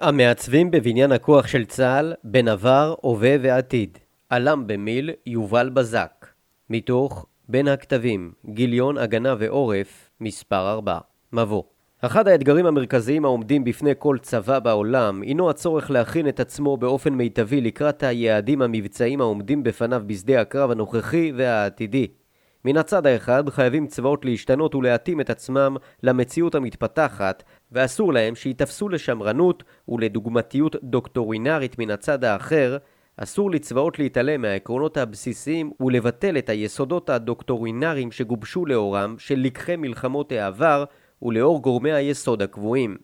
המעצבים בבניין הכוח של צה"ל בין עבר, הווה ועתיד. עלם במיל, יובל בזק. מתוך בין הכתבים, גיליון, הגנה ועורף, מספר 4. מבוא אחד האתגרים המרכזיים העומדים בפני כל צבא בעולם הינו הצורך להכין את עצמו באופן מיטבי לקראת היעדים המבצעיים העומדים בפניו בשדה הקרב הנוכחי והעתידי. מן הצד האחד חייבים צבאות להשתנות ולהתאים את עצמם למציאות המתפתחת ואסור להם שייתפסו לשמרנות ולדוגמתיות דוקטורינרית מן הצד האחר אסור לצבאות להתעלם מהעקרונות הבסיסיים ולבטל את היסודות הדוקטורינריים שגובשו לאורם של לקחי מלחמות העבר ולאור גורמי היסוד הקבועים.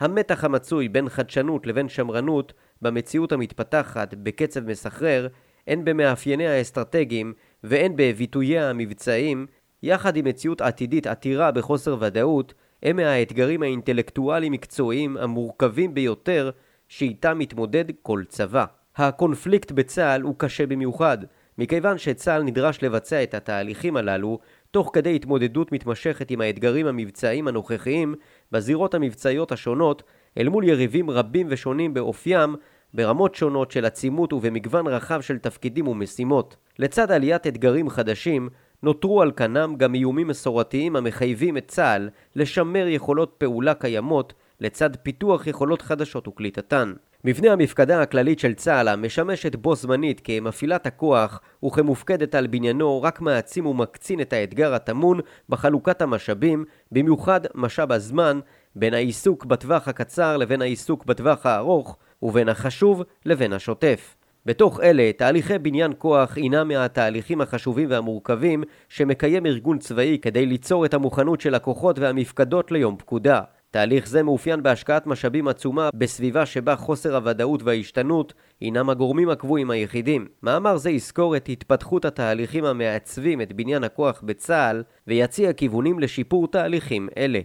המתח המצוי בין חדשנות לבין שמרנות במציאות המתפתחת בקצב מסחרר הן במאפייניה האסטרטגיים והן בביטוייה המבצעיים, יחד עם מציאות עתידית עתירה בחוסר ודאות, הם מהאתגרים האינטלקטואליים-מקצועיים המורכבים ביותר שאיתם מתמודד כל צבא. הקונפליקט בצה"ל הוא קשה במיוחד, מכיוון שצה"ל נדרש לבצע את התהליכים הללו תוך כדי התמודדות מתמשכת עם האתגרים המבצעיים הנוכחיים בזירות המבצעיות השונות אל מול יריבים רבים ושונים באופיים ברמות שונות של עצימות ובמגוון רחב של תפקידים ומשימות. לצד עליית אתגרים חדשים, נותרו על כנם גם איומים מסורתיים המחייבים את צה"ל לשמר יכולות פעולה קיימות לצד פיתוח יכולות חדשות וקליטתן. מבנה המפקדה הכללית של צה"ל המשמשת בו זמנית כמפעילת הכוח וכמופקדת על בניינו רק מעצים ומקצין את האתגר הטמון בחלוקת המשאבים, במיוחד משאב הזמן, בין העיסוק בטווח הקצר לבין העיסוק בטווח הארוך, ובין החשוב לבין השוטף. בתוך אלה, תהליכי בניין כוח הינם מהתהליכים החשובים והמורכבים שמקיים ארגון צבאי כדי ליצור את המוכנות של הכוחות והמפקדות ליום פקודה. תהליך זה מאופיין בהשקעת משאבים עצומה בסביבה שבה חוסר הוודאות וההשתנות הינם הגורמים הקבועים היחידים. מאמר זה יזכור את התפתחות התהליכים המעצבים את בניין הכוח בצה"ל ויציע כיוונים לשיפור תהליכים אלה.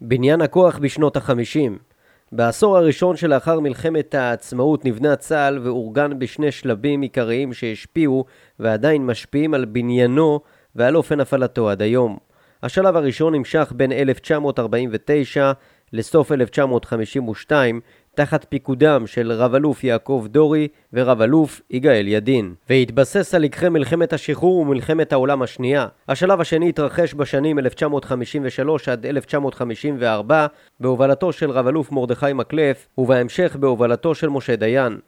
בניין הכוח בשנות החמישים בעשור הראשון שלאחר מלחמת העצמאות נבנה צה"ל ואורגן בשני שלבים עיקריים שהשפיעו ועדיין משפיעים על בניינו ועל אופן הפעלתו עד היום. השלב הראשון נמשך בין 1949 לסוף 1952 תחת פיקודם של רב-אלוף יעקב דורי ורב-אלוף יגאל ידין, והתבסס על לקחי מלחמת השחרור ומלחמת העולם השנייה. השלב השני התרחש בשנים 1953 עד 1954 בהובלתו של רב-אלוף מרדכי מקלף, ובהמשך בהובלתו של משה דיין.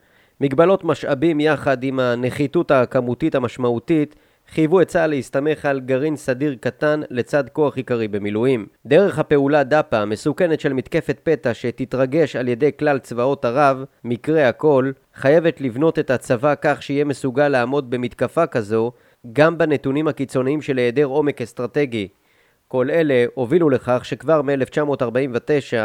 מגבלות משאבים יחד עם הנחיתות הכמותית המשמעותית חייבו את צה"ל להסתמך על גרעין סדיר קטן לצד כוח עיקרי במילואים. דרך הפעולה דפ"א המסוכנת של מתקפת פתע שתתרגש על ידי כלל צבאות ערב, מקרה הכל, חייבת לבנות את הצבא כך שיהיה מסוגל לעמוד במתקפה כזו גם בנתונים הקיצוניים של היעדר עומק אסטרטגי. כל אלה הובילו לכך שכבר מ-1949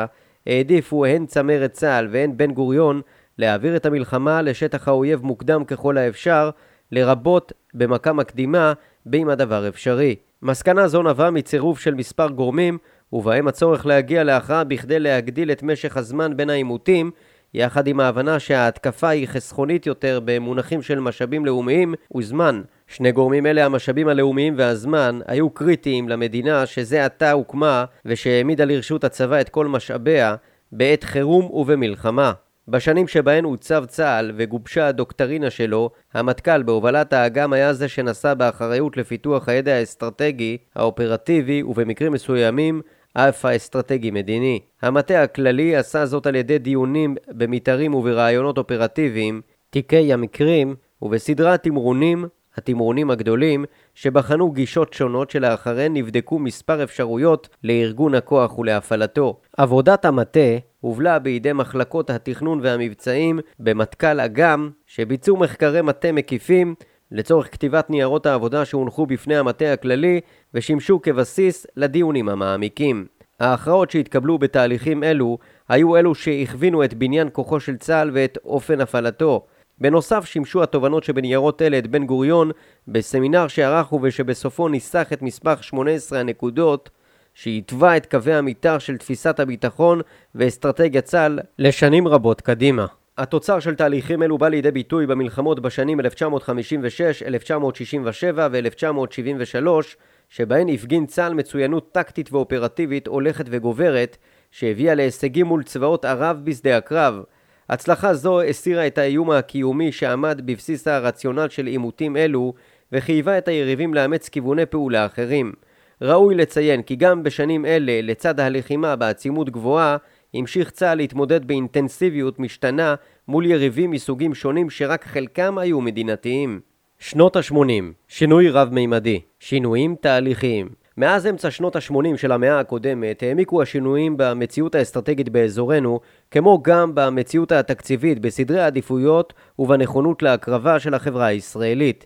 העדיפו הן צמרת צה"ל והן בן גוריון להעביר את המלחמה לשטח האויב מוקדם ככל האפשר לרבות במכה מקדימה, באם הדבר אפשרי. מסקנה זו נבעה מצירוף של מספר גורמים, ובהם הצורך להגיע להכרעה בכדי להגדיל את משך הזמן בין העימותים, יחד עם ההבנה שההתקפה היא חסכונית יותר במונחים של משאבים לאומיים וזמן. שני גורמים אלה, המשאבים הלאומיים והזמן, היו קריטיים למדינה שזה עתה הוקמה ושהעמידה לרשות הצבא את כל משאביה בעת חירום ובמלחמה. בשנים שבהן עוצב צה"ל וגובשה הדוקטרינה שלו, המטכ"ל בהובלת האג"ם היה זה שנשא באחריות לפיתוח הידע האסטרטגי, האופרטיבי ובמקרים מסוימים אף האסטרטגי-מדיני. המטה הכללי עשה זאת על ידי דיונים במתארים וברעיונות אופרטיביים, תיקי המקרים ובסדרת תמרונים, התמרונים הגדולים, שבחנו גישות שונות שלאחריהן נבדקו מספר אפשרויות לארגון הכוח ולהפעלתו. עבודת המטה הובלה בידי מחלקות התכנון והמבצעים במטכ"ל אג"ם, שביצעו מחקרי מטה מקיפים לצורך כתיבת ניירות העבודה שהונחו בפני המטה הכללי ושימשו כבסיס לדיונים המעמיקים. ההכרעות שהתקבלו בתהליכים אלו היו אלו שהכווינו את בניין כוחו של צה"ל ואת אופן הפעלתו. בנוסף שימשו התובנות שבניירות אלה את בן גוריון בסמינר שערכו ושבסופו ניסח את מספר 18 הנקודות שהתווה את קווי המתאר של תפיסת הביטחון ואסטרטגיית צה"ל לשנים רבות קדימה. התוצר של תהליכים אלו בא לידי ביטוי במלחמות בשנים 1956, 1967 ו-1973, שבהן הפגין צה"ל מצוינות טקטית ואופרטיבית הולכת וגוברת, שהביאה להישגים מול צבאות ערב בשדה הקרב. הצלחה זו הסירה את האיום הקיומי שעמד בבסיס הרציונל של עימותים אלו וחייבה את היריבים לאמץ כיווני פעולה אחרים. ראוי לציין כי גם בשנים אלה, לצד הלחימה בעצימות גבוהה, המשיך צה"ל להתמודד באינטנסיביות משתנה מול יריבים מסוגים שונים שרק חלקם היו מדינתיים. שנות ה-80, שינוי רב-מימדי, שינויים תהליכיים. מאז אמצע שנות ה-80 של המאה הקודמת העמיקו השינויים במציאות האסטרטגית באזורנו, כמו גם במציאות התקציבית, בסדרי העדיפויות ובנכונות להקרבה של החברה הישראלית.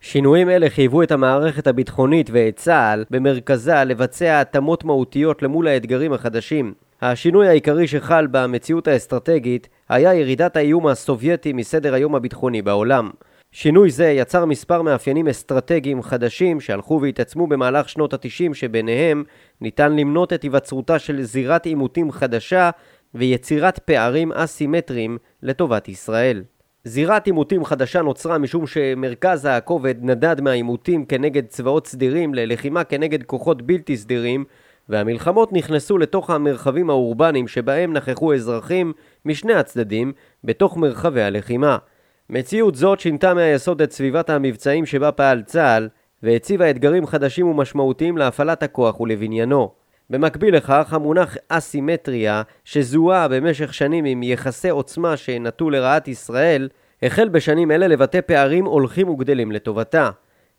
שינויים אלה חייבו את המערכת הביטחונית ואת צה"ל במרכזה לבצע התאמות מהותיות למול האתגרים החדשים. השינוי העיקרי שחל במציאות האסטרטגית היה ירידת האיום הסובייטי מסדר היום הביטחוני בעולם. שינוי זה יצר מספר מאפיינים אסטרטגיים חדשים שהלכו והתעצמו במהלך שנות התשעים שביניהם ניתן למנות את היווצרותה של זירת עימותים חדשה ויצירת פערים אסימטריים לטובת ישראל. זירת עימותים חדשה נוצרה משום שמרכז הכובד נדד מהעימותים כנגד צבאות סדירים ללחימה כנגד כוחות בלתי סדירים והמלחמות נכנסו לתוך המרחבים האורבניים שבהם נכחו אזרחים משני הצדדים בתוך מרחבי הלחימה. מציאות זאת שינתה מהיסוד את סביבת המבצעים שבה פעל צה"ל והציבה אתגרים חדשים ומשמעותיים להפעלת הכוח ולבניינו. במקביל לכך, המונח אסימטריה, שזוהה במשך שנים עם יחסי עוצמה שנטו לרעת ישראל, החל בשנים אלה לבטא פערים הולכים וגדלים לטובתה.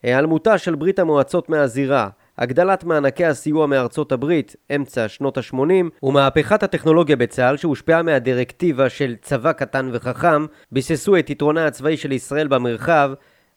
היעלמותה של ברית המועצות מהזירה, הגדלת מענקי הסיוע מארצות הברית, אמצע שנות ה-80, ומהפכת הטכנולוגיה בצה"ל שהושפעה מהדירקטיבה של צבא קטן וחכם, ביססו את יתרונה הצבאי של ישראל במרחב,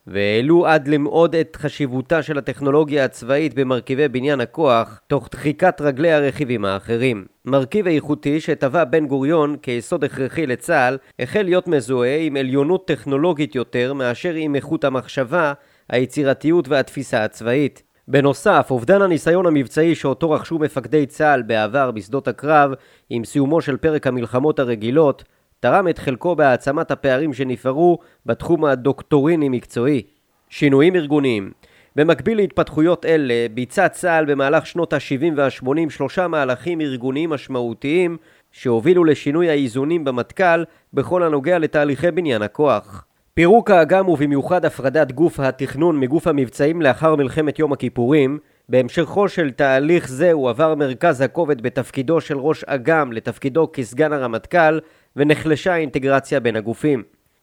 והעלו עד למאוד את חשיבותה של הטכנולוגיה הצבאית במרכיבי בניין הכוח, תוך דחיקת רגלי הרכיבים האחרים. מרכיב איכותי שטבע בן גוריון כיסוד הכרחי לצה"ל, החל להיות מזוהה עם עליונות טכנולוגית יותר מאשר עם איכות המחשבה, היצירתיות והתפיסה הצבאית. בנוסף, אובדן הניסיון המבצעי שאותו רכשו מפקדי צה"ל בעבר בשדות הקרב עם סיומו של פרק המלחמות הרגילות, תרם את חלקו בהעצמת הפערים שנפערו בתחום הדוקטוריני-מקצועי. שינויים ארגוניים במקביל להתפתחויות אלה, ביצע צה"ל במהלך שנות ה-70 וה-80 שלושה מהלכים ארגוניים משמעותיים שהובילו לשינוי האיזונים במטכ"ל בכל הנוגע לתהליכי בניין הכוח. פירוק האג"ם ובמיוחד הפרדת גוף התכנון מגוף המבצעים לאחר מלחמת יום הכיפורים בהמשכו של תהליך זה הועבר מרכז הכובד בתפקידו של ראש אג"ם לתפקידו כסגן הרמטכ"ל ונחלשה האינטגרציה בין הגופים.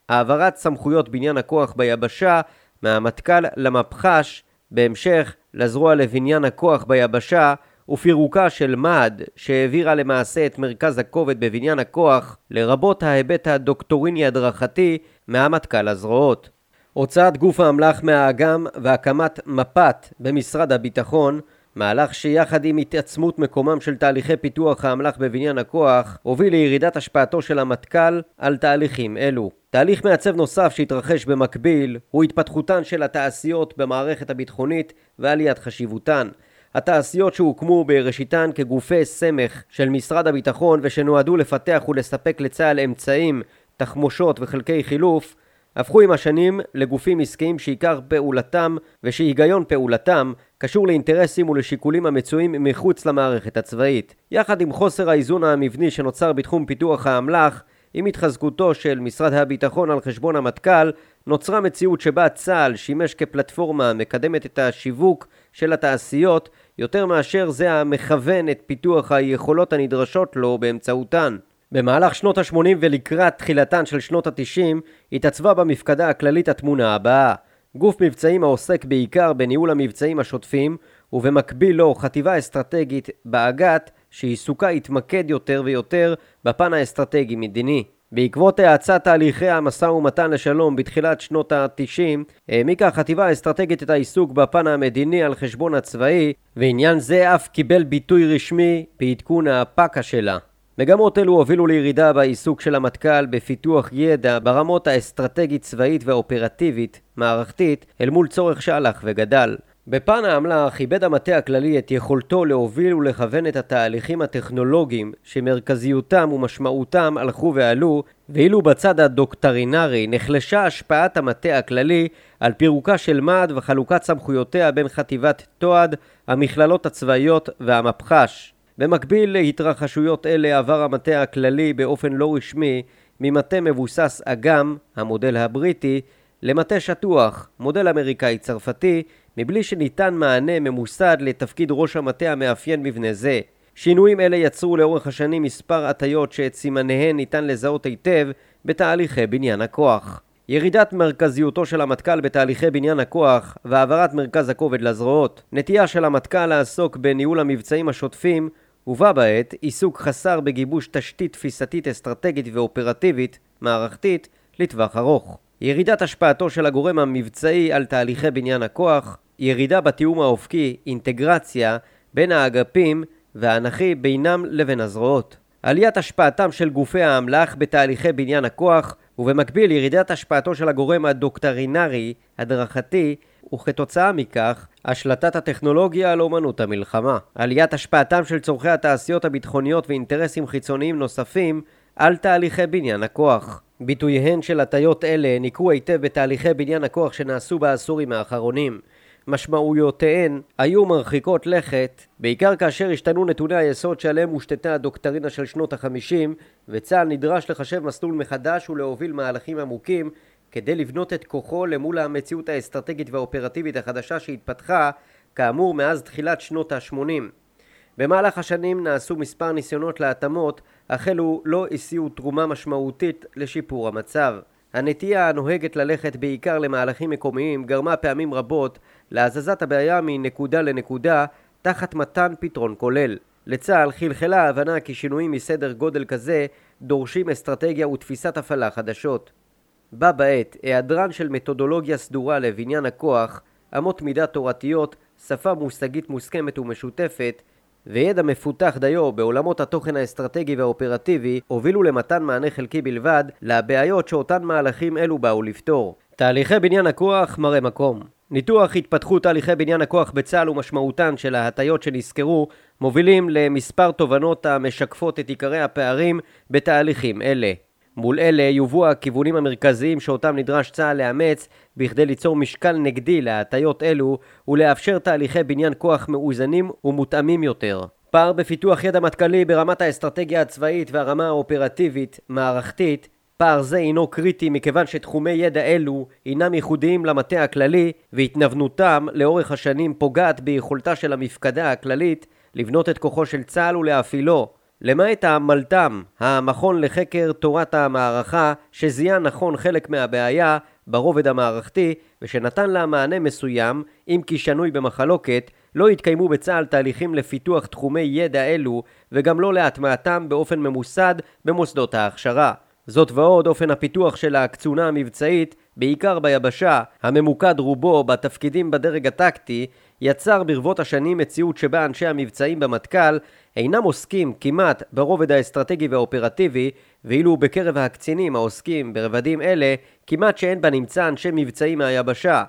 העברת סמכויות בניין הכוח ביבשה מהמטכ"ל למפח"ש בהמשך לזרוע לבניין הכוח ביבשה ופירוקה של מד שהעבירה למעשה את מרכז הכובד בבניין הכוח לרבות ההיבט הדוקטוריני הדרכתי מהמטכ"ל הזרועות. הוצאת גוף האמל"ח מהאג"ם והקמת מפ"ת במשרד הביטחון מהלך שיחד עם התעצמות מקומם של תהליכי פיתוח האמל"ח בבניין הכוח הוביל לירידת השפעתו של המטכ"ל על תהליכים אלו. תהליך מעצב נוסף שהתרחש במקביל הוא התפתחותן של התעשיות במערכת הביטחונית ועליית חשיבותן. התעשיות שהוקמו בראשיתן כגופי סמך של משרד הביטחון ושנועדו לפתח ולספק לצה"ל אמצעים, תחמושות וחלקי חילוף הפכו עם השנים לגופים עסקיים שעיקר פעולתם ושהיגיון פעולתם קשור לאינטרסים ולשיקולים המצויים מחוץ למערכת הצבאית. יחד עם חוסר האיזון המבני שנוצר בתחום פיתוח האמל"ח, עם התחזקותו של משרד הביטחון על חשבון המטכ"ל, נוצרה מציאות שבה צה"ל שימש כפלטפורמה המקדמת את השיווק של התעשיות יותר מאשר זה המכוון את פיתוח היכולות הנדרשות לו באמצעותן. במהלך שנות ה-80 ולקראת תחילתן של שנות ה-90 התעצבה במפקדה הכללית התמונה הבאה גוף מבצעים העוסק בעיקר בניהול המבצעים השוטפים ובמקביל לו חטיבה אסטרטגית באג"ת שעיסוקה התמקד יותר ויותר בפן האסטרטגי-מדיני. בעקבות האצת תהליכי המשא ומתן לשלום בתחילת שנות ה-90, העמיקה החטיבה האסטרטגית את העיסוק בפן המדיני על חשבון הצבאי, ועניין זה אף קיבל ביטוי רשמי בעדכון הפק"א שלה. מגמות אלו הובילו לירידה בעיסוק של המטכ"ל בפיתוח ידע ברמות האסטרטגית צבאית והאופרטיבית מערכתית אל מול צורך שהלך וגדל. בפן האמל"ח איבד המטה הכללי את יכולתו להוביל ולכוון את התהליכים הטכנולוגיים שמרכזיותם ומשמעותם הלכו ועלו ואילו בצד הדוקטרינרי נחלשה השפעת המטה הכללי על פירוקה של מד וחלוקת סמכויותיה בין חטיבת תועד, המכללות הצבאיות והמפח"ש. במקביל להתרחשויות אלה עבר המטה הכללי באופן לא רשמי ממטה מבוסס אגם, המודל הבריטי, למטה שטוח, מודל אמריקאי-צרפתי, מבלי שניתן מענה ממוסד לתפקיד ראש המטה המאפיין מבנה זה. שינויים אלה יצרו לאורך השנים מספר הטיות שאת סימניהן ניתן לזהות היטב בתהליכי בניין הכוח. ירידת מרכזיותו של המטכ"ל בתהליכי בניין הכוח והעברת מרכז הכובד לזרועות, נטייה של המטכ"ל לעסוק בניהול המבצעים השוטפים ובה בעת עיסוק חסר בגיבוש תשתית תפיסתית אסטרטגית ואופרטיבית מערכתית לטווח ארוך. ירידת השפעתו של הגורם המבצעי על תהליכי בניין הכוח, ירידה בתיאום האופקי, אינטגרציה בין האגפים והאנכי בינם לבין הזרועות. עליית השפעתם של גופי האמל"ח בתהליכי בניין הכוח ובמקביל ירידת השפעתו של הגורם הדוקטרינרי, הדרכתי, וכתוצאה מכך, השלטת הטכנולוגיה על אומנות המלחמה. עליית השפעתם של צורכי התעשיות הביטחוניות ואינטרסים חיצוניים נוספים על תהליכי בניין הכוח. ביטוייהן של הטיות אלה ניכרו היטב בתהליכי בניין הכוח שנעשו בעשורים האחרונים. משמעויותיהן היו מרחיקות לכת, בעיקר כאשר השתנו נתוני היסוד שעליהם הושתתה הדוקטרינה של שנות החמישים, וצה"ל נדרש לחשב מסלול מחדש ולהוביל מהלכים עמוקים כדי לבנות את כוחו למול המציאות האסטרטגית והאופרטיבית החדשה שהתפתחה, כאמור מאז תחילת שנות ה-80. במהלך השנים נעשו מספר ניסיונות להתאמות, אך אלו לא הסיעו תרומה משמעותית לשיפור המצב. הנטייה הנוהגת ללכת בעיקר למהלכים מקומיים גרמה פעמים רבות להזזת הבעיה מנקודה לנקודה תחת מתן פתרון כולל. לצה"ל חלחלה ההבנה כי שינויים מסדר גודל כזה דורשים אסטרטגיה ותפיסת הפעלה חדשות. בה בעת, היעדרן של מתודולוגיה סדורה לבניין הכוח, אמות מידה תורתיות, שפה מושגית מוסכמת ומשותפת, וידע מפותח דיו בעולמות התוכן האסטרטגי והאופרטיבי הובילו למתן מענה חלקי בלבד לבעיות שאותן מהלכים אלו באו לפתור. תהליכי בניין הכוח מראה מקום. ניתוח התפתחות תהליכי בניין הכוח בצה"ל ומשמעותן של ההטיות שנסקרו מובילים למספר תובנות המשקפות את עיקרי הפערים בתהליכים אלה. מול אלה יובאו הכיוונים המרכזיים שאותם נדרש צה"ל לאמץ בכדי ליצור משקל נגדי להטיות אלו ולאפשר תהליכי בניין כוח מאוזנים ומותאמים יותר. פער בפיתוח ידע מטכ"לי ברמת האסטרטגיה הצבאית והרמה האופרטיבית, מערכתית, פער זה הינו קריטי מכיוון שתחומי ידע אלו הינם ייחודיים למטה הכללי והתנוונותם לאורך השנים פוגעת ביכולתה של המפקדה הכללית לבנות את כוחו של צה"ל ולהפעילו למעט המלת"ם, המכון לחקר תורת המערכה, שזיהה נכון חלק מהבעיה ברובד המערכתי ושנתן לה מענה מסוים, אם כי שנוי במחלוקת, לא התקיימו בצה"ל תהליכים לפיתוח תחומי ידע אלו וגם לא להטמעתם באופן ממוסד במוסדות ההכשרה. זאת ועוד אופן הפיתוח של הקצונה המבצעית, בעיקר ביבשה, הממוקד רובו בתפקידים בדרג הטקטי, יצר ברבות השנים מציאות שבה אנשי המבצעים במטכ"ל אינם עוסקים כמעט ברובד האסטרטגי והאופרטיבי, ואילו בקרב הקצינים העוסקים ברבדים אלה, כמעט שאין בנמצא אנשי מבצעים מהיבשה.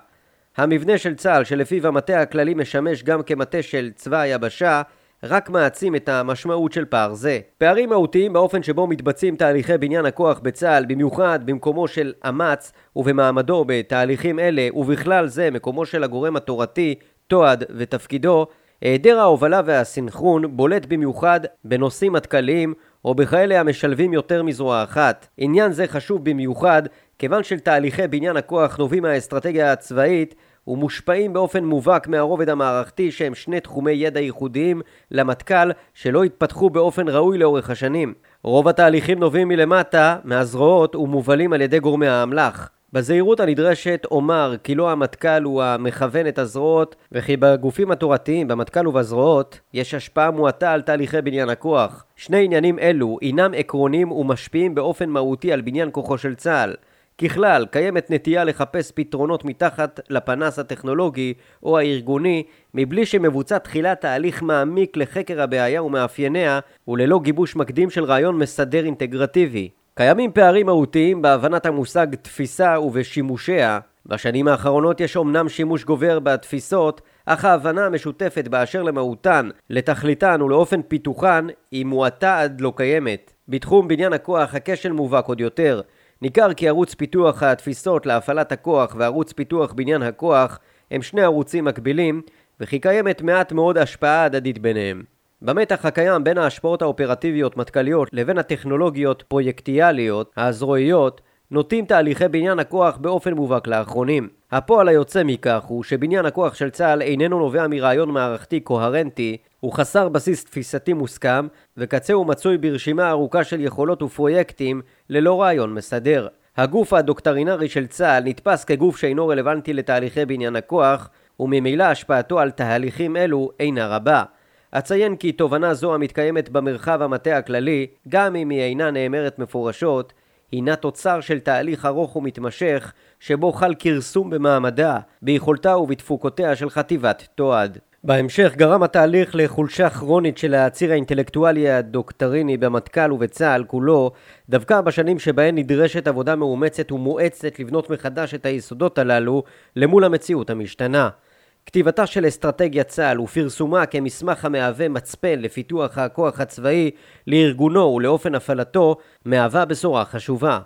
המבנה של צה"ל, שלפיו המטה הכללי משמש גם כמטה של צבא היבשה, רק מעצים את המשמעות של פער זה. פערים מהותיים באופן שבו מתבצעים תהליכי בניין הכוח בצה"ל, במיוחד במקומו של אמ"ץ ובמעמדו בתהליכים אלה, ובכלל זה מקומו של הגורם התורתי, תועד ותפקידו, היעדר ההובלה והסינכרון בולט במיוחד בנושאים מטכ"ליים או בכאלה המשלבים יותר מזרוע אחת. עניין זה חשוב במיוחד כיוון של תהליכי בניין הכוח נובעים מהאסטרטגיה הצבאית ומושפעים באופן מובהק מהרובד המערכתי שהם שני תחומי ידע ייחודיים למטכ"ל שלא התפתחו באופן ראוי לאורך השנים. רוב התהליכים נובעים מלמטה, מהזרועות ומובלים על ידי גורמי האמל"ח. בזהירות הנדרשת אומר כי לא המטכ"ל הוא המכוון את הזרועות וכי בגופים התורתיים, במטכ"ל ובזרועות, יש השפעה מועטה על תהליכי בניין הכוח. שני עניינים אלו אינם עקרוניים ומשפיעים באופן מהותי על בניין כוחו של צה"ל. ככלל, קיימת נטייה לחפש פתרונות מתחת לפנס הטכנולוגי או הארגוני, מבלי שמבוצע תחילה תהליך מעמיק לחקר הבעיה ומאפייניה, וללא גיבוש מקדים של רעיון מסדר אינטגרטיבי. קיימים פערים מהותיים בהבנת המושג תפיסה ובשימושיה. בשנים האחרונות יש אמנם שימוש גובר בתפיסות, אך ההבנה המשותפת באשר למהותן, לתכליתן ולאופן פיתוחן היא מועטה עד לא קיימת. בתחום בניין הכוח הכשל מובהק עוד יותר. ניכר כי ערוץ פיתוח התפיסות להפעלת הכוח וערוץ פיתוח בניין הכוח הם שני ערוצים מקבילים, וכי קיימת מעט מאוד השפעה הדדית ביניהם. במתח הקיים בין ההשפעות האופרטיביות מטכ"ליות לבין הטכנולוגיות פרויקטיאליות, הזרועיות, נוטים תהליכי בניין הכוח באופן מובהק לאחרונים. הפועל היוצא מכך הוא שבניין הכוח של צה"ל איננו נובע מרעיון מערכתי קוהרנטי, הוא חסר בסיס תפיסתי מוסכם, וקצה הוא מצוי ברשימה ארוכה של יכולות ופרויקטים ללא רעיון מסדר. הגוף הדוקטרינרי של צה"ל נתפס כגוף שאינו רלוונטי לתהליכי בניין הכוח, וממילא השפעתו על תהליכים אלו אינה רבה. אציין כי תובנה זו המתקיימת במרחב המטה הכללי, גם אם היא אינה נאמרת מפורשות, הינה תוצר של תהליך ארוך ומתמשך, שבו חל כרסום במעמדה, ביכולתה ובתפוקותיה של חטיבת תועד. בהמשך גרם התהליך לחולשה כרונית של הציר האינטלקטואלי הדוקטריני במטכ"ל ובצה"ל כולו, דווקא בשנים שבהן נדרשת עבודה מאומצת ומואצת לבנות מחדש את היסודות הללו למול המציאות המשתנה. כתיבתה של אסטרטגיית צה"ל ופרסומה כמסמך המהווה מצפן לפיתוח הכוח הצבאי, לארגונו ולאופן הפעלתו, מהווה בשורה חשובה.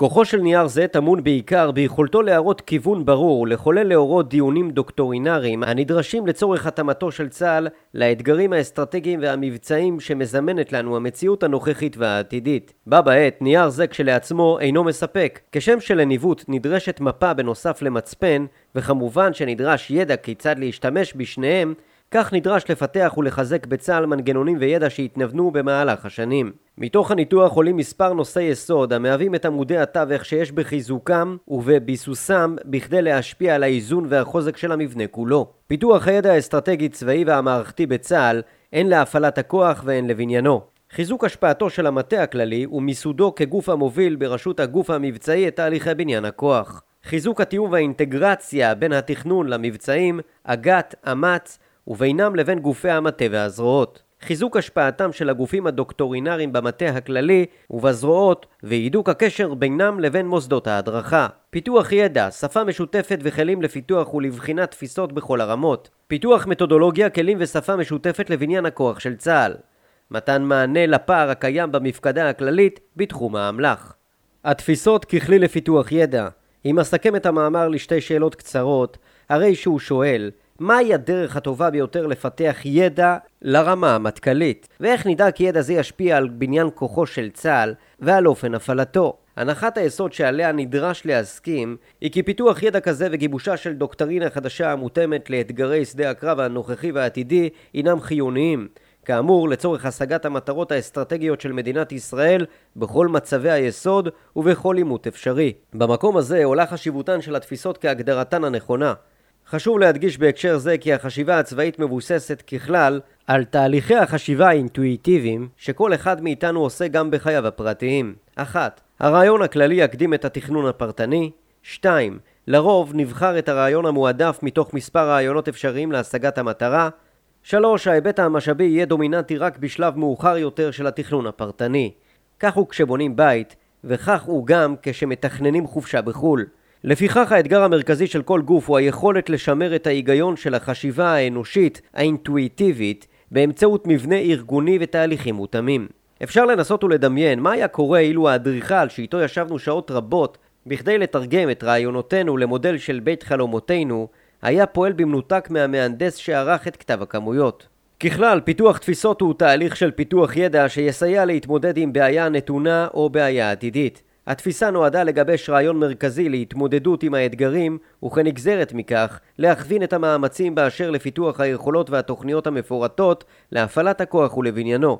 כוחו של נייר זה טמון בעיקר ביכולתו להראות כיוון ברור ולחולל לאורו דיונים דוקטורינריים הנדרשים לצורך התאמתו של צה"ל לאתגרים האסטרטגיים והמבצעיים שמזמנת לנו המציאות הנוכחית והעתידית. בה בעת, נייר זה כשלעצמו אינו מספק, כשם שלניווט נדרשת מפה בנוסף למצפן, וכמובן שנדרש ידע כיצד להשתמש בשניהם, כך נדרש לפתח ולחזק בצה"ל מנגנונים וידע שהתנוונו במהלך השנים. מתוך הניתוח עולים מספר נושאי יסוד המהווים את עמודי התווך שיש בחיזוקם ובביסוסם בכדי להשפיע על האיזון והחוזק של המבנה כולו. פיתוח הידע האסטרטגי צבאי והמערכתי בצה"ל הן להפעלת הכוח והן לבניינו. חיזוק השפעתו של המטה הכללי ומיסודו כגוף המוביל בראשות הגוף המבצעי את תהליכי בניין הכוח. חיזוק התיאום והאינטגרציה בין התכנון למבצעים, אג"ת, אמ"ץ ובינם לבין גופי המטה והזרועות. חיזוק השפעתם של הגופים הדוקטורינריים במטה הכללי ובזרועות והידוק הקשר בינם לבין מוסדות ההדרכה. פיתוח ידע, שפה משותפת וכלים לפיתוח ולבחינת תפיסות בכל הרמות. פיתוח מתודולוגיה, כלים ושפה משותפת לבניין הכוח של צה"ל. מתן מענה לפער הקיים במפקדה הכללית בתחום האמל"ח. התפיסות ככלי לפיתוח ידע. אם אסכם את המאמר לשתי שאלות קצרות, הרי שהוא שואל מהי הדרך הטובה ביותר לפתח ידע לרמה המטכ"לית, ואיך נדע כי ידע זה ישפיע על בניין כוחו של צה"ל ועל אופן הפעלתו. הנחת היסוד שעליה נדרש להסכים היא כי פיתוח ידע כזה וגיבושה של דוקטרינה חדשה המותאמת לאתגרי שדה הקרב הנוכחי והעתידי הינם חיוניים. כאמור, לצורך השגת המטרות האסטרטגיות של מדינת ישראל בכל מצבי היסוד ובכל עימות אפשרי. במקום הזה עולה חשיבותן של התפיסות כהגדרתן הנכונה. חשוב להדגיש בהקשר זה כי החשיבה הצבאית מבוססת ככלל על תהליכי החשיבה האינטואיטיביים שכל אחד מאיתנו עושה גם בחייו הפרטיים. 1. הרעיון הכללי יקדים את התכנון הפרטני. 2. לרוב נבחר את הרעיון המועדף מתוך מספר רעיונות אפשריים להשגת המטרה. 3. ההיבט המשאבי יהיה דומיננטי רק בשלב מאוחר יותר של התכנון הפרטני. כך הוא כשבונים בית, וכך הוא גם כשמתכננים חופשה בחו"ל. לפיכך האתגר המרכזי של כל גוף הוא היכולת לשמר את ההיגיון של החשיבה האנושית, האינטואיטיבית, באמצעות מבנה ארגוני ותהליכים מותאמים. אפשר לנסות ולדמיין מה היה קורה אילו האדריכל שאיתו ישבנו שעות רבות בכדי לתרגם את רעיונותינו למודל של בית חלומותינו, היה פועל במנותק מהמהנדס שערך את כתב הכמויות. ככלל, פיתוח תפיסות הוא תהליך של פיתוח ידע שיסייע להתמודד עם בעיה נתונה או בעיה עתידית. התפיסה נועדה לגבש רעיון מרכזי להתמודדות עם האתגרים, וכנגזרת מכך, להכווין את המאמצים באשר לפיתוח היכולות והתוכניות המפורטות להפעלת הכוח ולבניינו.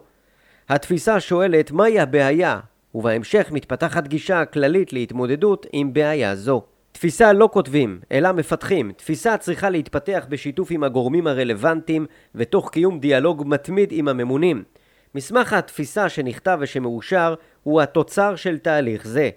התפיסה שואלת מהי הבעיה, ובהמשך מתפתחת גישה כללית להתמודדות עם בעיה זו. תפיסה לא כותבים, אלא מפתחים. תפיסה צריכה להתפתח בשיתוף עם הגורמים הרלוונטיים ותוך קיום דיאלוג מתמיד עם הממונים. מסמך התפיסה שנכתב ושמאושר הוא התוצר של תהליך זה.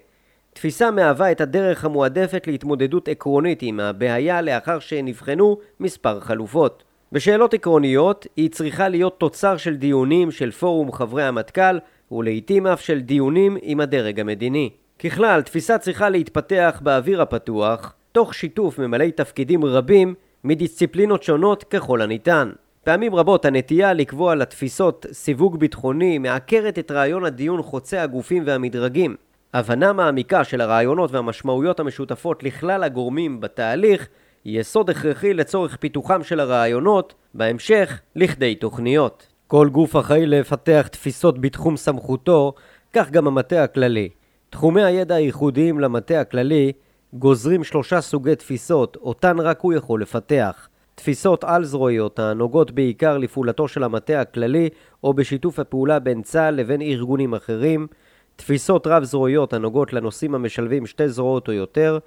תפיסה מהווה את הדרך המועדפת להתמודדות עקרונית עם הבעיה לאחר שנבחנו מספר חלופות. בשאלות עקרוניות היא צריכה להיות תוצר של דיונים של פורום חברי המטכ"ל ולעיתים אף של דיונים עם הדרג המדיני. ככלל, תפיסה צריכה להתפתח באוויר הפתוח, תוך שיתוף ממלאי תפקידים רבים מדיסציפלינות שונות ככל הניתן. פעמים רבות הנטייה לקבוע לתפיסות סיווג ביטחוני מעקרת את רעיון הדיון חוצה הגופים והמדרגים. הבנה מעמיקה של הרעיונות והמשמעויות המשותפות לכלל הגורמים בתהליך היא יסוד הכרחי לצורך פיתוחם של הרעיונות, בהמשך לכדי תוכניות. כל גוף אחראי לפתח תפיסות בתחום סמכותו, כך גם המטה הכללי. תחומי הידע הייחודיים למטה הכללי גוזרים שלושה סוגי תפיסות, אותן רק הוא יכול לפתח. תפיסות על-זרועיות הנוגעות בעיקר לפעולתו של המטה הכללי או בשיתוף הפעולה בין צה"ל לבין ארגונים אחרים, תפיסות רב-זרועיות הנוגעות לנושאים המשלבים שתי זרועות או יותר,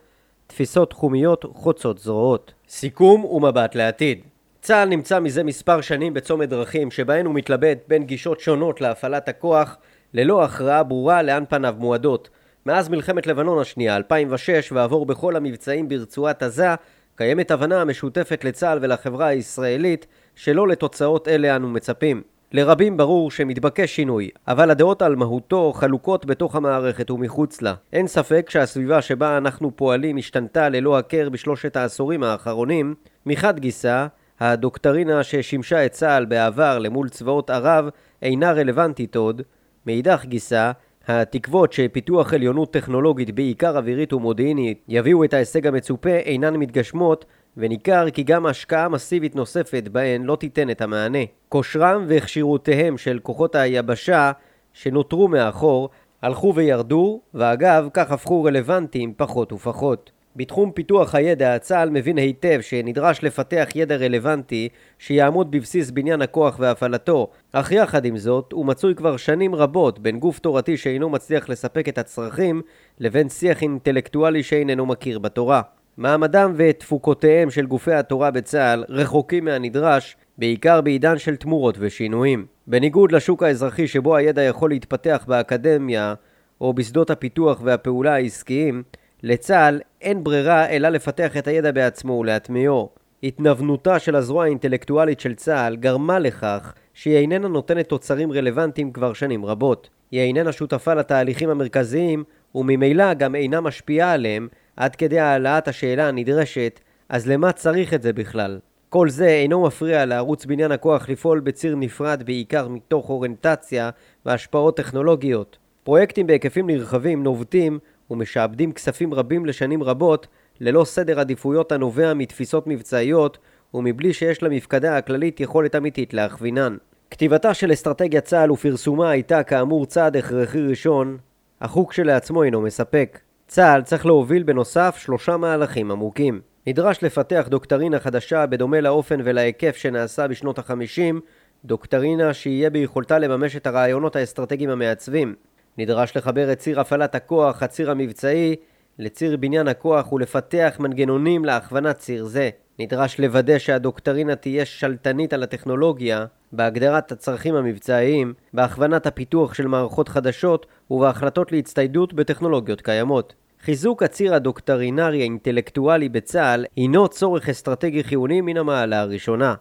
תפיסות תחומיות חוצות זרועות. סיכום ומבט לעתיד צה"ל נמצא מזה מספר שנים בצומת דרכים שבהן הוא מתלבט בין גישות שונות להפעלת הכוח ללא הכרעה ברורה לאן פניו מועדות. מאז מלחמת לבנון השנייה, 2006, ועבור בכל המבצעים ברצועת עזה, קיימת הבנה המשותפת לצה"ל ולחברה הישראלית שלא לתוצאות אלה אנו מצפים. לרבים ברור שמתבקש שינוי, אבל הדעות על מהותו חלוקות בתוך המערכת ומחוץ לה. אין ספק שהסביבה שבה אנחנו פועלים השתנתה ללא הכר בשלושת העשורים האחרונים. מחד גיסא, הדוקטרינה ששימשה את צה"ל בעבר למול צבאות ערב אינה רלוונטית עוד. מאידך גיסא, התקוות שפיתוח עליונות טכנולוגית בעיקר אווירית ומודיעינית יביאו את ההישג המצופה אינן מתגשמות וניכר כי גם השקעה מסיבית נוספת בהן לא תיתן את המענה. כושרם וכשירותיהם של כוחות היבשה שנותרו מאחור הלכו וירדו, ואגב, כך הפכו רלוונטיים פחות ופחות. בתחום פיתוח הידע, צה"ל מבין היטב שנדרש לפתח ידע רלוונטי שיעמוד בבסיס בניין הכוח והפעלתו, אך יחד עם זאת, הוא מצוי כבר שנים רבות בין גוף תורתי שאינו מצליח לספק את הצרכים, לבין שיח אינטלקטואלי שאיננו מכיר בתורה. מעמדם ותפוקותיהם של גופי התורה בצה"ל רחוקים מהנדרש, בעיקר בעידן של תמורות ושינויים. בניגוד לשוק האזרחי שבו הידע יכול להתפתח באקדמיה או בשדות הפיתוח והפעולה העסקיים, לצה"ל אין ברירה אלא לפתח את הידע בעצמו ולהטמיעו. התנוונותה של הזרוע האינטלקטואלית של צה"ל גרמה לכך שהיא איננה נותנת תוצרים רלוונטיים כבר שנים רבות. היא איננה שותפה לתהליכים המרכזיים וממילא גם אינה משפיעה עליהם עד כדי העלאת השאלה הנדרשת, אז למה צריך את זה בכלל? כל זה אינו מפריע לערוץ בניין הכוח לפעול בציר נפרד בעיקר מתוך אוריינטציה והשפעות טכנולוגיות. פרויקטים בהיקפים נרחבים נובטים ומשעבדים כספים רבים לשנים רבות ללא סדר עדיפויות הנובע מתפיסות מבצעיות ומבלי שיש למפקדה הכללית יכולת אמיתית להכווינן. כתיבתה של אסטרטגיית צה"ל ופרסומה הייתה כאמור צעד הכרחי ראשון, אך הוא כשלעצמו אינו מספק. צה"ל צריך להוביל בנוסף שלושה מהלכים עמוקים. נדרש לפתח דוקטרינה חדשה בדומה לאופן ולהיקף שנעשה בשנות החמישים, דוקטרינה שיהיה ביכולתה לממש את הרעיונות האסטרטגיים המעצבים. נדרש לחבר את ציר הפעלת הכוח, הציר המבצעי, לציר בניין הכוח ולפתח מנגנונים להכוונת ציר זה. נדרש לוודא שהדוקטרינה תהיה שלטנית על הטכנולוגיה, בהגדרת הצרכים המבצעיים, בהכוונת הפיתוח של מערכות חדשות ובהחלטות להצטיידות בטכנולוגיות קיימות. חיזוק הציר הדוקטרינרי האינטלקטואלי בצה"ל הינו צורך אסטרטגי חיוני מן המעלה הראשונה.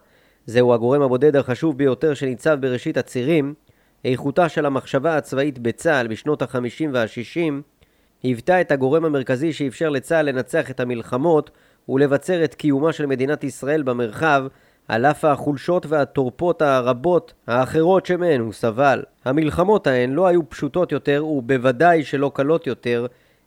זהו הגורם הבודד החשוב ביותר שניצב בראשית הצירים. איכותה של המחשבה הצבאית בצה"ל בשנות ה-50 וה-60 היוותה את הגורם המרכזי שאפשר לצה"ל לנצח את המלחמות ולבצר את קיומה של מדינת ישראל במרחב על אף החולשות והתורפות הרבות האחרות שמהן הוא סבל. המלחמות ההן לא היו פשוטות יותר ובוודאי שלא קלות יותר,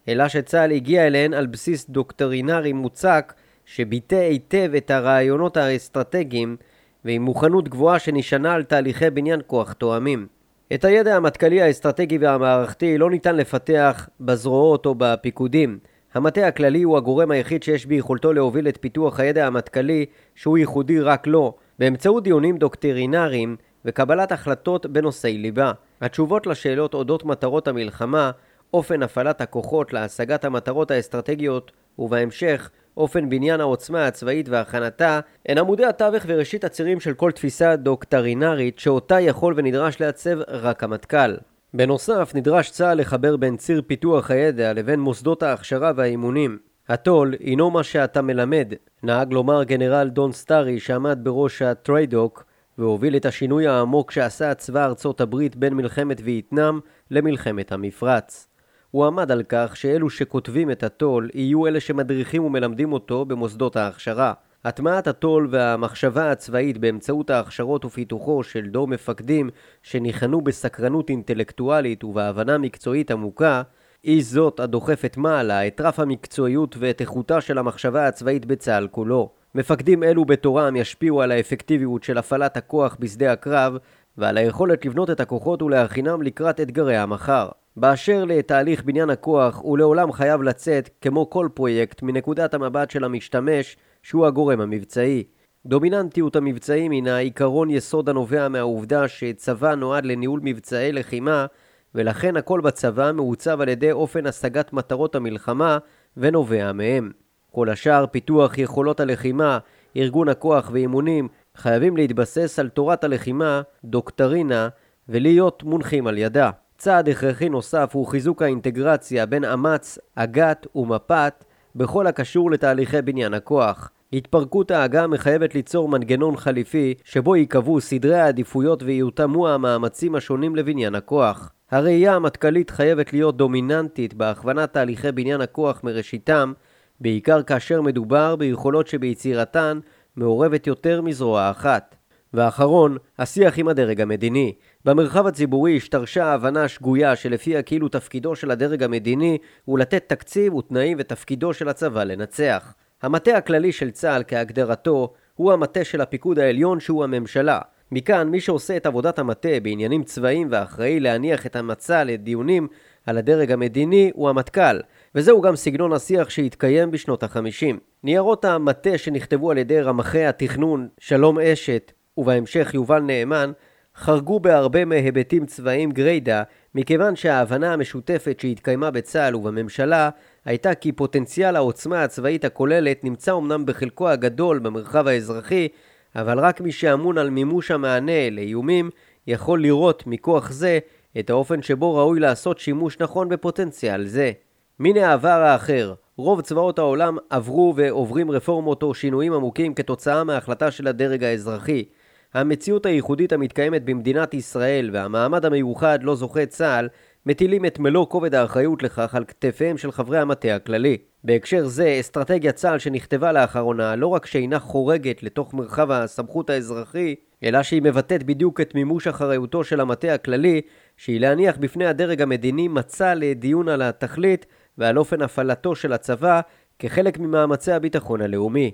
אלא שצה"ל הגיע אליהן על בסיס דוקטרינרי מוצק שביטא היטב את הרעיונות האסטרטגיים ועם מוכנות גבוהה שנשענה על תהליכי בניין כוח תואמים. את הידע המטכ"לי האסטרטגי והמערכתי לא ניתן לפתח בזרועות או בפיקודים. המטה הכללי הוא הגורם היחיד שיש ביכולתו להוביל את פיתוח הידע המטכ"לי שהוא ייחודי רק לו, באמצעות דיונים דוקטרינריים וקבלת החלטות בנושאי ליבה. התשובות לשאלות אודות מטרות המלחמה, אופן הפעלת הכוחות להשגת המטרות האסטרטגיות, ובהמשך, אופן בניין העוצמה הצבאית והכנתה, הן עמודי התווך וראשית הצירים של כל תפיסה דוקטרינרית שאותה יכול ונדרש לעצב רק המטכ"ל. בנוסף, נדרש צה"ל לחבר בין ציר פיתוח הידע לבין מוסדות ההכשרה והאימונים. הטול הינו מה שאתה מלמד, נהג לומר גנרל דון סטארי שעמד בראש הטריידוק והוביל את השינוי העמוק שעשה צבא ארצות הברית בין מלחמת וייטנאם למלחמת המפרץ. הוא עמד על כך שאלו שכותבים את הטול יהיו אלה שמדריכים ומלמדים אותו במוסדות ההכשרה. הטמעת הטול והמחשבה הצבאית באמצעות ההכשרות ופיתוחו של דור מפקדים שניחנו בסקרנות אינטלקטואלית ובהבנה מקצועית עמוקה, היא זאת הדוחפת מעלה את רף המקצועיות ואת איכותה של המחשבה הצבאית בצה"ל כולו. מפקדים אלו בתורם ישפיעו על האפקטיביות של הפעלת הכוח בשדה הקרב ועל היכולת לבנות את הכוחות ולהכינם לקראת אתגרי המחר. באשר לתהליך בניין הכוח, הוא לעולם חייב לצאת, כמו כל פרויקט, מנקודת המבט של המשתמש, שהוא הגורם המבצעי. דומיננטיות המבצעים הינה עיקרון יסוד הנובע מהעובדה שצבא נועד לניהול מבצעי לחימה, ולכן הכל בצבא מעוצב על ידי אופן השגת מטרות המלחמה ונובע מהם. כל השאר, פיתוח יכולות הלחימה, ארגון הכוח ואימונים, חייבים להתבסס על תורת הלחימה, דוקטרינה, ולהיות מונחים על ידה. צעד הכרחי נוסף הוא חיזוק האינטגרציה בין אמ"ץ, אג"ת ומפ"ת בכל הקשור לתהליכי בניין הכוח. התפרקות האג"ה מחייבת ליצור מנגנון חליפי שבו ייקבעו סדרי העדיפויות ויותאמו המאמצים השונים לבניין הכוח. הראייה המטכ"לית חייבת להיות דומיננטית בהכוונת תהליכי בניין הכוח מראשיתם, בעיקר כאשר מדובר ביכולות שביצירתן מעורבת יותר מזרוע אחת. ואחרון, השיח עם הדרג המדיני. במרחב הציבורי השתרשה ההבנה השגויה שלפיה כאילו תפקידו של הדרג המדיני הוא לתת תקציב ותנאים ותפקידו של הצבא לנצח. המטה הכללי של צה"ל כהגדרתו הוא המטה של הפיקוד העליון שהוא הממשלה. מכאן מי שעושה את עבודת המטה בעניינים צבאיים ואחראי להניח את המצע לדיונים על הדרג המדיני הוא המטכ"ל, וזהו גם סגנון השיח שהתקיים בשנות החמישים. ניירות המטה שנכתבו על ידי רמחי התכנון שלום אשת ובהמשך יובל נאמן חרגו בהרבה מהיבטים צבאיים גריידא מכיוון שההבנה המשותפת שהתקיימה בצה"ל ובממשלה הייתה כי פוטנציאל העוצמה הצבאית הכוללת נמצא אמנם בחלקו הגדול במרחב האזרחי אבל רק מי שאמון על מימוש המענה לאיומים יכול לראות מכוח זה את האופן שבו ראוי לעשות שימוש נכון בפוטנציאל זה. מן העבר האחר, רוב צבאות העולם עברו ועוברים רפורמות או שינויים עמוקים כתוצאה מההחלטה של הדרג האזרחי. המציאות הייחודית המתקיימת במדינת ישראל והמעמד המיוחד לא זוכה צה"ל מטילים את מלוא כובד האחריות לכך על כתפיהם של חברי המטה הכללי. בהקשר זה, אסטרטגיית צה"ל שנכתבה לאחרונה לא רק שאינה חורגת לתוך מרחב הסמכות האזרחי, אלא שהיא מבטאת בדיוק את מימוש אחריותו של המטה הכללי, שהיא להניח בפני הדרג המדיני מצע לדיון על התכלית ועל אופן הפעלתו של הצבא כחלק ממאמצי הביטחון הלאומי.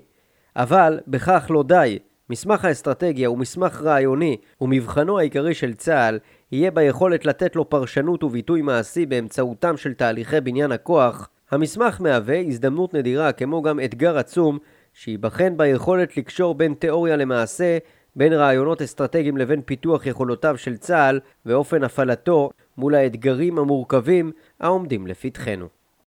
אבל בכך לא די. מסמך האסטרטגיה הוא מסמך רעיוני, ומבחנו העיקרי של צה"ל יהיה ביכולת לתת לו פרשנות וביטוי מעשי באמצעותם של תהליכי בניין הכוח. המסמך מהווה הזדמנות נדירה כמו גם אתגר עצום שייבחן ביכולת לקשור בין תיאוריה למעשה, בין רעיונות אסטרטגיים לבין פיתוח יכולותיו של צה"ל ואופן הפעלתו מול האתגרים המורכבים העומדים לפתחנו.